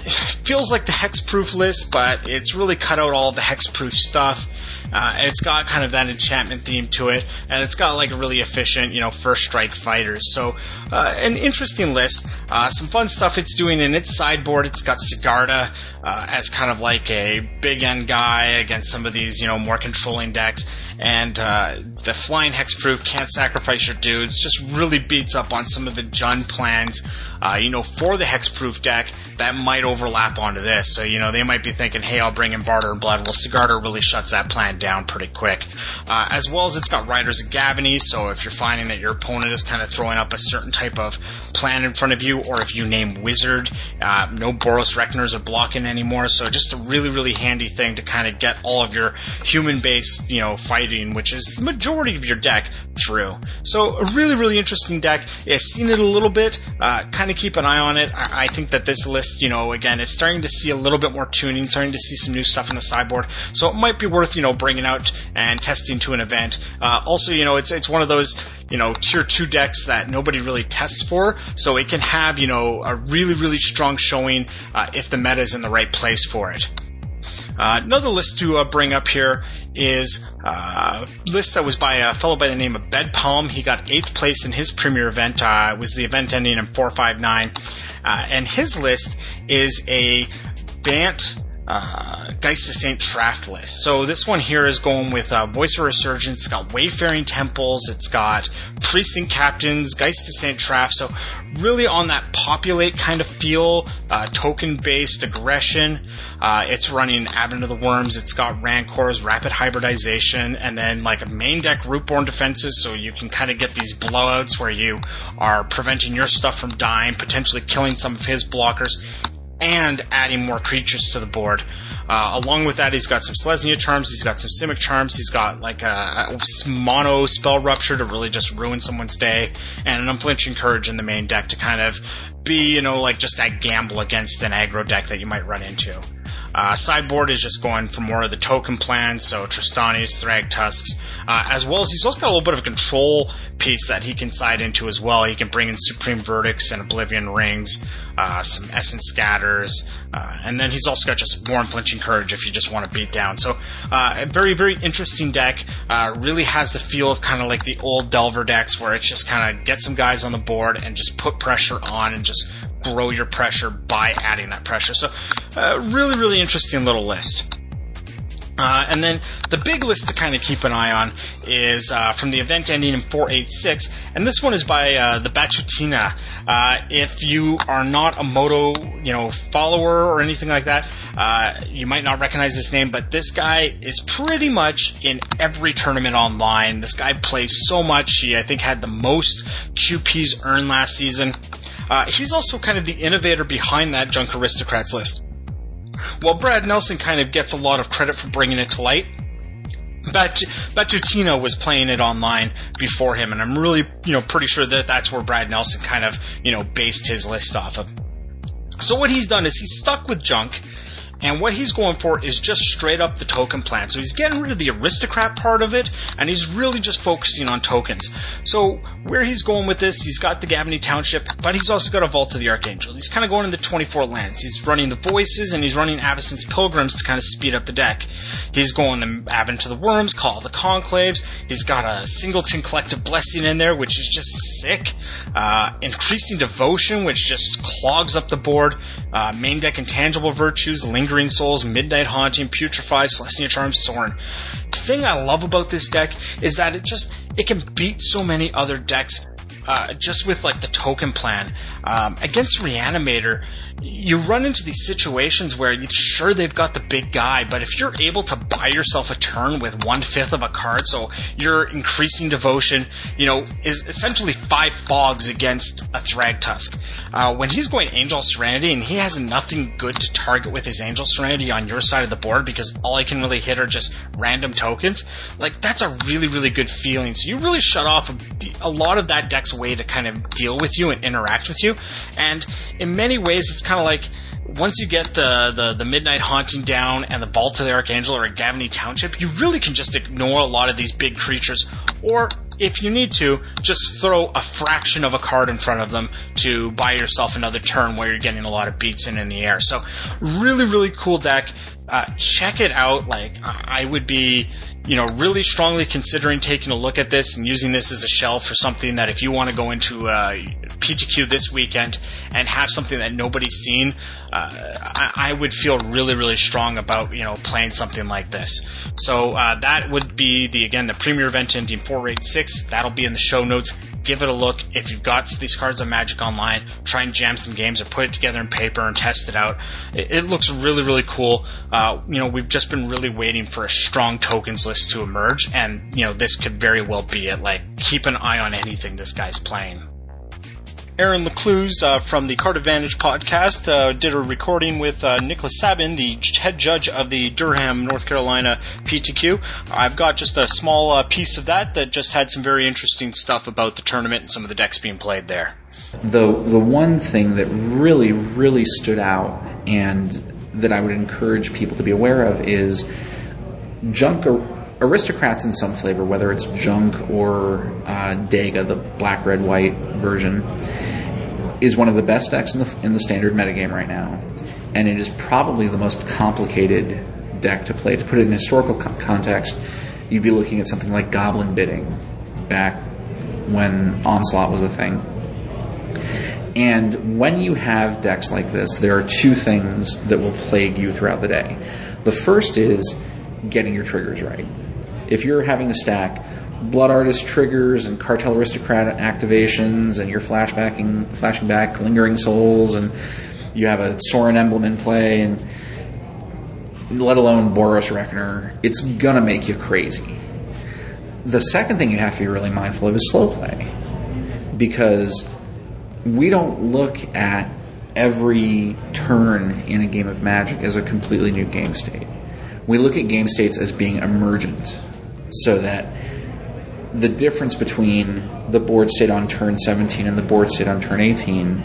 Speaker 2: feels like the hexproof list, but it's really cut out all the hexproof stuff. Uh, it's got kind of that enchantment theme to it, and it's got like really efficient, you know, first strike fighters. So, uh, an interesting list. Uh, some fun stuff it's doing in its sideboard. It's got Sigarda uh, as kind of like a big end guy against some of these, you know, more controlling decks. And uh, the flying hexproof can't sacrifice your dudes just really beats up on some of the Jund plans, uh, you know, for the hexproof deck that might overlap onto this. So, you know, they might be thinking, hey, I'll bring in Barter and Blood. Well, Sigarda really shuts that plan down pretty quick. Uh, as well as it's got Riders of Gavony, so if you're finding that your opponent is kind of throwing up a certain type of plan in front of you, or if you name Wizard, uh, no Boros Reckoners are blocking anymore. So just a really, really handy thing to kind of get all of your human-based, you know, fighting, which is the majority of your deck, through. So a really, really interesting deck. I've seen it a little bit. Uh, kind of keep an eye on it. I, I think that this list, you know, again, is starting to see a little bit more tuning, starting to see some new stuff in the sideboard. So it might be worth, you know, bringing out and testing to an event. Uh, also, you know, it's it's one of those you know tier two decks that nobody really tests for, so it can have you know a really really strong showing uh, if the meta is in the right place for it. Uh, another list to uh, bring up here is uh, a list that was by a fellow by the name of Bed Palm. He got eighth place in his premier event. Uh, was the event ending in 459. Uh, and his list is a Bant uh, Geist of Saint Traft list. So this one here is going with uh, Voice of Resurgence. It's got Wayfaring Temples. It's got Precinct Captains, Geist of Saint Traft. So really on that populate kind of feel, uh, token based aggression. Uh, it's running Advent of the Wurms. It's got Rancors, Rapid Hybridization, and then like a main deck Rootborn defenses. So you can kind of get these blowouts where you are preventing your stuff from dying, potentially killing some of his blockers and adding more creatures to the board. Uh, along with that, he's got some Selesnya charms, he's got some Simic charms, he's got like a, a, mono spell rupture to really just ruin someone's day, and an unflinching courage in the main deck to kind of be, you know, like just that gamble against an aggro deck that you might run into. Uh, sideboard is just going for more of the token plans, so Trostanis, Thragtusks, uh, as well as he's also got a little bit of a control piece that he can side into as well. He can bring in Supreme Verdicts and Oblivion Rings, uh, some Essence Scatters, uh, and then he's also got just more Unflinching Courage if you just want to beat down. So, uh, a very, very interesting deck. Uh, really has the feel of kind of like the old Delver decks where it's just kind of get some guys on the board and just put pressure on and just grow your pressure by adding that pressure. So, uh, really, really interesting little list. Uh, and then the big list to kind of keep an eye on is uh, from the event ending in 486, and this one is by uh, the Batutina. Uh, if you are not a MODO, you know, follower or anything like that, uh, you might not recognize this name, but this guy is pretty much in every tournament online. This guy plays so much. He, I think, had the most QPs earned last season. Uh, he's also kind of the innovator behind that Junk Aristocrats list. While Brad Nelson kind of gets a lot of credit for bringing it to light, Bat- Batutina was playing it online before him, and I'm really, you know, pretty sure that that's where Brad Nelson kind of, you know, based his list off of. So what he's done is he's stuck with Junk, And what he's going for is just straight up the token plan. So he's getting rid of the aristocrat part of it, and he's really just focusing on tokens. So where he's going with this, he's got the Gavony Township, but he's also got a Vault of the Archangel. He's kind of going into 24 lands. He's running the Voices, and he's running Avacyn's Pilgrims to kind of speed up the deck. He's going the Advent to the Wurms, Call the Conclaves. He's got a Singleton Collective Blessing in there, which is just sick. Uh, increasing Devotion, which just clogs up the board. Uh, main deck Intangible Virtues, Lingering Souls, Midnight Haunting, Putrefy, Selesnya Charm, Sorin. The thing I love about this deck is that it just it can beat so many other decks uh, just with like the token plan um, against Reanimator you run into these situations where you're sure they've got the big guy, but if you're able to buy yourself a turn with one fifth of a card, so you're increasing devotion, you know, is essentially five fogs against a Thragtusk. Uh, when he's going Angel Serenity and he has nothing good to target with his Angel Serenity on your side of the board because all I can really hit are just random tokens, like that's a really, really good feeling. So you really shut off a lot of that deck's way to kind of deal with you and interact with you. And in many ways, it's kind of like once you get the, the, the Midnight Haunting down and the Vault of the Archangel or a Gavony Township, you really can just ignore a lot of these big creatures, or if you need to, just throw a fraction of a card in front of them to buy yourself another turn where you're getting a lot of beats in in the air. So, really, really cool deck. Uh, check it out. Like, I would be you know, really strongly considering taking a look at this and using this as a shell for something that if you want to go into uh, PTQ this weekend and have something that nobody's seen, uh, I, I, would feel really, really strong about you know playing something like this. So uh, that would be the again the premier event eight six. That'll be in the show notes. Give it a look. If you've got these cards on Magic Online, try and jam some games or put it together in paper and test it out. It, it looks really, really cool. Uh, you know, we've just been really waiting for a strong tokens list to emerge, and you know this could very well be it. Like, keep an eye on anything this guy's playing. Aaron Lecluse uh, from the Card Advantage podcast uh, did a recording with uh, Nicholas Sabin, the head judge of the Durham, North Carolina PTQ. I've got just a small uh, piece of that that just had some very interesting stuff about the tournament and some of the decks being played there.
Speaker 3: The the one thing that really really stood out and that I would encourage people to be aware of is junk aristocrats in some flavor, whether it's junk or uh, Dega, the black, red, white version, is one of the best decks in the in the standard metagame right now, and it is probably the most complicated deck to play. To put it in historical co- context, you'd be looking at something like Goblin Bidding, back when Onslaught was a thing. And when you have decks like this, there are two things that will plague you throughout the day. The first is getting your triggers right if you're having to stack Blood Artist triggers and Cartel Aristocrat activations, and you're flashbacking, flashing back Lingering Souls, and you have a Sorin emblem in play, and let alone Boros Reckoner, it's gonna make you crazy. The second thing you have to be really mindful of is slow play, because we don't look at every turn in a game of Magic as a completely new game state. We look at game states as being emergent so that the difference between the board state on turn 17 and the board state on turn 18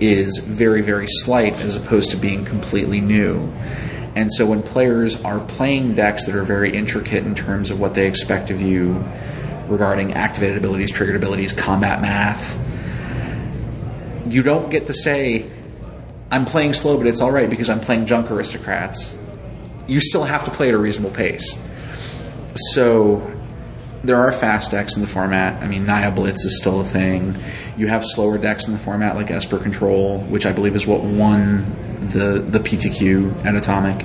Speaker 3: is very, very slight as opposed to being completely new. And so when players are playing decks that are very intricate in terms of what they expect of you regarding activated abilities, triggered abilities, combat math, you don't get to say, I'm playing slow, but it's alright because I'm playing junk aristocrats. You still have to play at a reasonable pace. So there are fast decks in the format. I mean, Naya Blitz is still a thing. You have slower decks in the format like Esper Control, which I believe is what won the the PTQ at Atomic.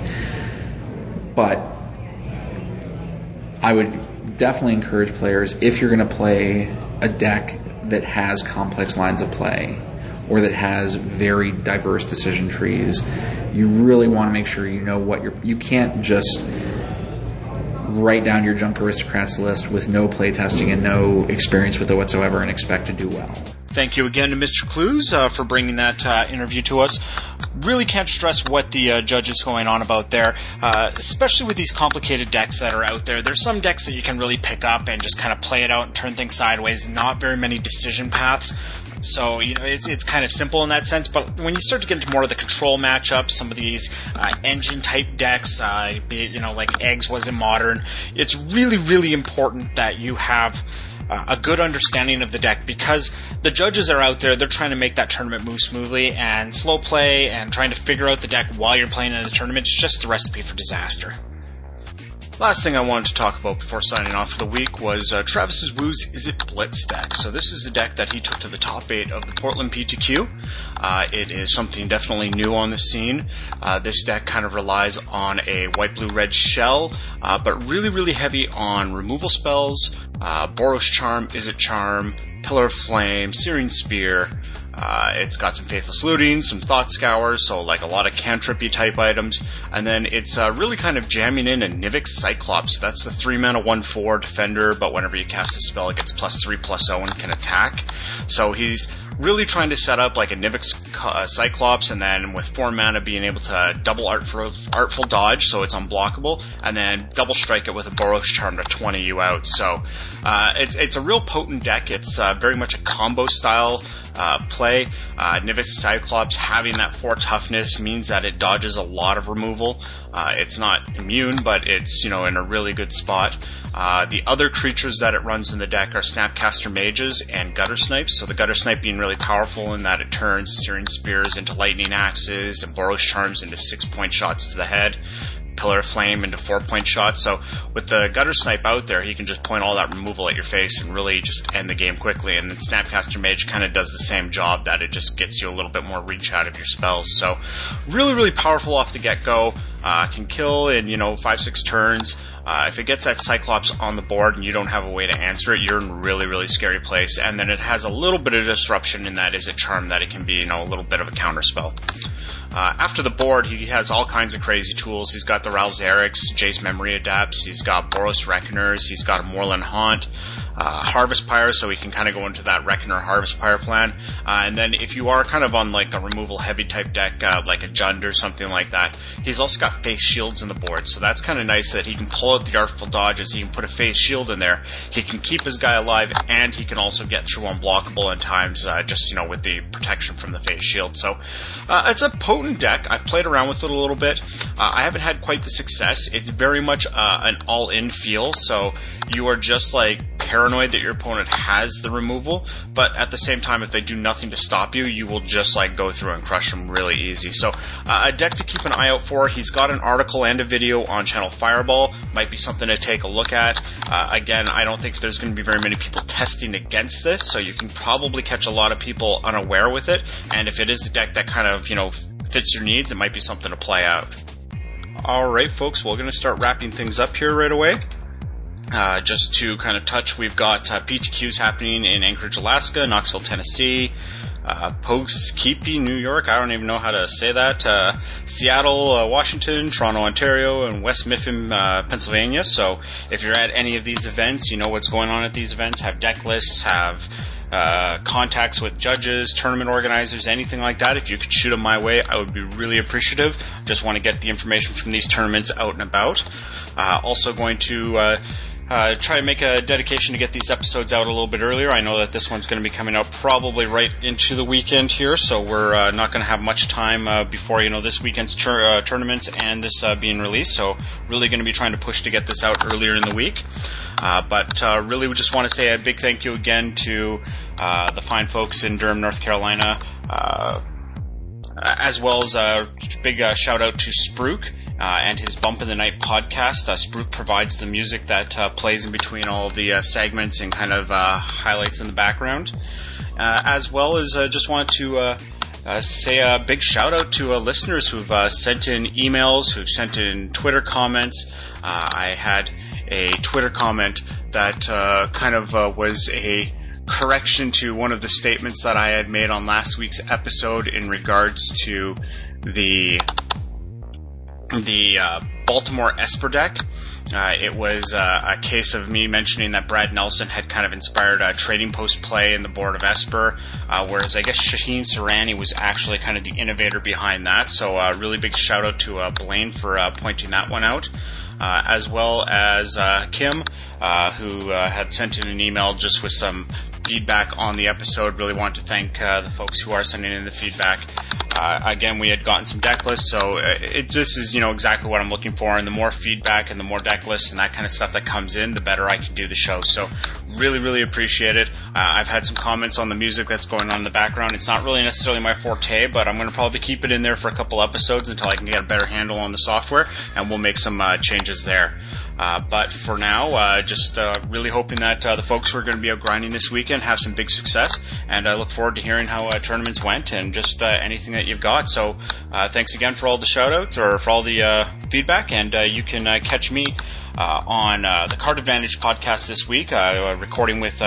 Speaker 3: But I would definitely encourage players if you're going to play a deck that has complex lines of play or that has very diverse decision trees, you really want to make sure you know what you're. You can't just write down your junk aristocrats list with no playtesting and no experience with it whatsoever and expect to do well.
Speaker 2: Thank you again to Mr. Clues uh, for bringing that uh, interview to us. really can't stress what the uh, judge is going on about there, uh, especially with these complicated decks that are out there. There's some decks that you can really pick up and just kind of play it out and turn things sideways. Not very many decision paths. So you know it's it's kind of simple in that sense. But when you start to get into more of the control matchups, some of these uh, engine type decks, uh, be it, you know like eggs was in modern, it's really really important that you have a good understanding of the deck because the judges are out there. They're trying to make that tournament move smoothly, and slow play and trying to figure out the deck while you're playing in the tournament is just the recipe for disaster. Last thing I wanted to talk about before signing off for the week was uh, Travis's Woo's Izzet Blitz deck. So this is a deck that he took to the top eight of the Portland PTQ. Uh, it is something definitely new on the scene. Uh, this deck kind of relies on a white, blue, red shell, uh, but really, really heavy on removal spells, uh, Boros Charm, Izzet Charm, Pillar of Flame, Searing Spear, uh, it's got some Faithless Looting, some Thought Scours, so like a lot of cantrippy type items. And then it's uh, really kind of jamming in a Nivix Cyclops. That's the 3 mana 1 4 defender, but whenever you cast a spell, it gets plus 3 plus 0 and can attack. So he's really trying to set up like a Nivix uh, Cyclops, and then with four mana being able to double artful, artful dodge, so it's unblockable, and then double strike it with a Boros Charm to 20 you out. So uh, it's it's a real potent deck. It's uh, very much a combo style uh, play. Uh, Nivix Cyclops having that 4 toughness means that it dodges a lot of removal. Uh, it's not immune, but it's, you know, in a really good spot. Uh, the other creatures that it runs in the deck are Snapcaster Mages and Gutter Snipes. So the Gutter Snipe being really powerful in that it turns Searing Spears into Lightning Axes and Boros Charms into six point shots to the head. Pillar of Flame into four point shots. So with the Gutter Snipe out there, he can just point all that removal at your face and really just end the game quickly. And Snapcaster Mage kind of does the same job that it just gets you a little bit more reach out of your spells. So really, really powerful off the get go. Uh, can kill in you know five six turns. Uh, if it gets that Cyclops on the board and you don't have a way to answer it, you're in a really, really scary place. And then it has a little bit of disruption in that a Charm that it can be, you know, a little bit of a counter spell. Uh, after the board, he has all kinds of crazy tools. He's got the Ral Zareks, Jace Memory Adepts, he's got Boros Reckoners, he's got a Moorland Haunt, uh, Harvest Pyre, so we can kind of go into that Reckoner Harvest Pyre plan. Uh, and then if you are kind of on like a removal heavy type deck, uh, like a Jund or something like that, he's also got Faith's Shields in the board. So that's kind of nice that he can pull out the Artful Dodges, he can put a Faith's Shield in there, he can keep his guy alive, and he can also get through unblockable at times, uh, just, you know, with the protection from the Faith's Shield. So uh, it's a potent deck. I've played around with it a little bit. Uh, I haven't had quite the success. It's very much an all in feel, so you are just like paranoid that your opponent has the removal, but at the same time, if they do nothing to stop you, you will just like go through and crush them really easy. So uh, a deck to keep an eye out for. He's got an article and a video on Channel Fireball. Might be something to take a look at. Uh, again, I don't think there's going to be very many people testing against this, so you can probably catch a lot of people unaware with it. And if it is the deck that kind of you know fits your needs, it might be something to play out. All right, folks, we're going to start wrapping things up here right away. Uh, just to kind of touch, we've got uh, PTQs happening in Anchorage, Alaska, Knoxville, Tennessee, uh, Poughkeepsie, New York. I don't even know how to say that. Uh, Seattle, uh, Washington, Toronto, Ontario, and West Mifflin, uh, Pennsylvania. So if you're at any of these events, you know what's going on at these events. Have deck lists, have uh, contacts with judges, tournament organizers, anything like that, if you could shoot them my way, I would be really appreciative. Just want to get the information from these tournaments out and about. Uh, also, going to uh, try to make a dedication to get these episodes out a little bit earlier. I know that this one's going to be coming out probably right into the weekend here, so we're uh, not going to have much time uh, before you know this weekend's tur- uh, tournaments and this uh, being released. So really going to be trying to push to get this out earlier in the week. Uh, but really, we just want to say a big thank you again to the fine folks in Durham, North Carolina, as well as a big shout out to Spruik uh, and his Bump in the Night podcast. Uh, Spruik provides the music that uh, plays in between all the uh, segments and kind of uh, highlights in the background. Uh, as well as just wanted to say a big shout out to listeners who've sent in emails, who've sent in Twitter comments. I had a Twitter comment that kind of was a correction to one of the statements that I had made on last week's episode in regards to the the uh, Baltimore Esper deck. Uh, it was uh, a case of me mentioning that Brad Nelson had kind of inspired a trading post play in the board of Esper, uh, whereas I guess Shaheen Soorani was actually kind of the innovator behind that. So, uh, really big shout out to uh, Blaine for pointing that one out, as well as Kim, who had sent in an email just with some feedback on the episode. Really want to thank the folks who are sending in the feedback. Uh, again, we had gotten some deck lists, so it, this is you know exactly what I'm looking for. And the more feedback and the more deck lists and that kind of stuff that comes in, the better I can do the show. So really, really appreciate it. Uh, I've had some comments on the music that's going on in the background. It's not really necessarily my forte, but I'm going to probably keep it in there for a couple episodes until I can get a better handle on the software, and we'll make some uh, changes there. Uh, but for now, uh, just uh, really hoping that uh, the folks who are going to be out grinding this weekend have some big success, and I look forward to hearing how uh, tournaments went and just uh, anything that you've got. So thanks again for all the shoutouts or for all the feedback, and you can catch me on the Card Advantage podcast this week, recording with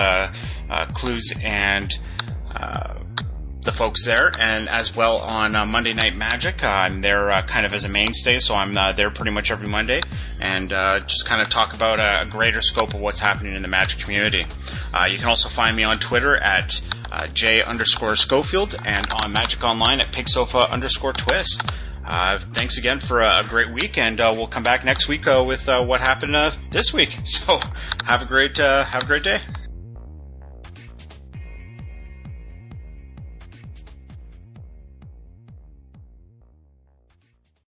Speaker 2: Clues and the folks there, and as well on uh, Monday Night Magic. Uh, I'm there uh, kind of as a mainstay, so I'm uh, there pretty much every Monday, and uh, just kind of talk about a, greater scope of what's happening in the Magic community. Uh, you can also find me on Twitter at J underscore Schofield and on Magic Online at Pigsofa underscore Twist. thanks again for a, great week, and we'll come back next week with what happened this week. So have a great have a great day.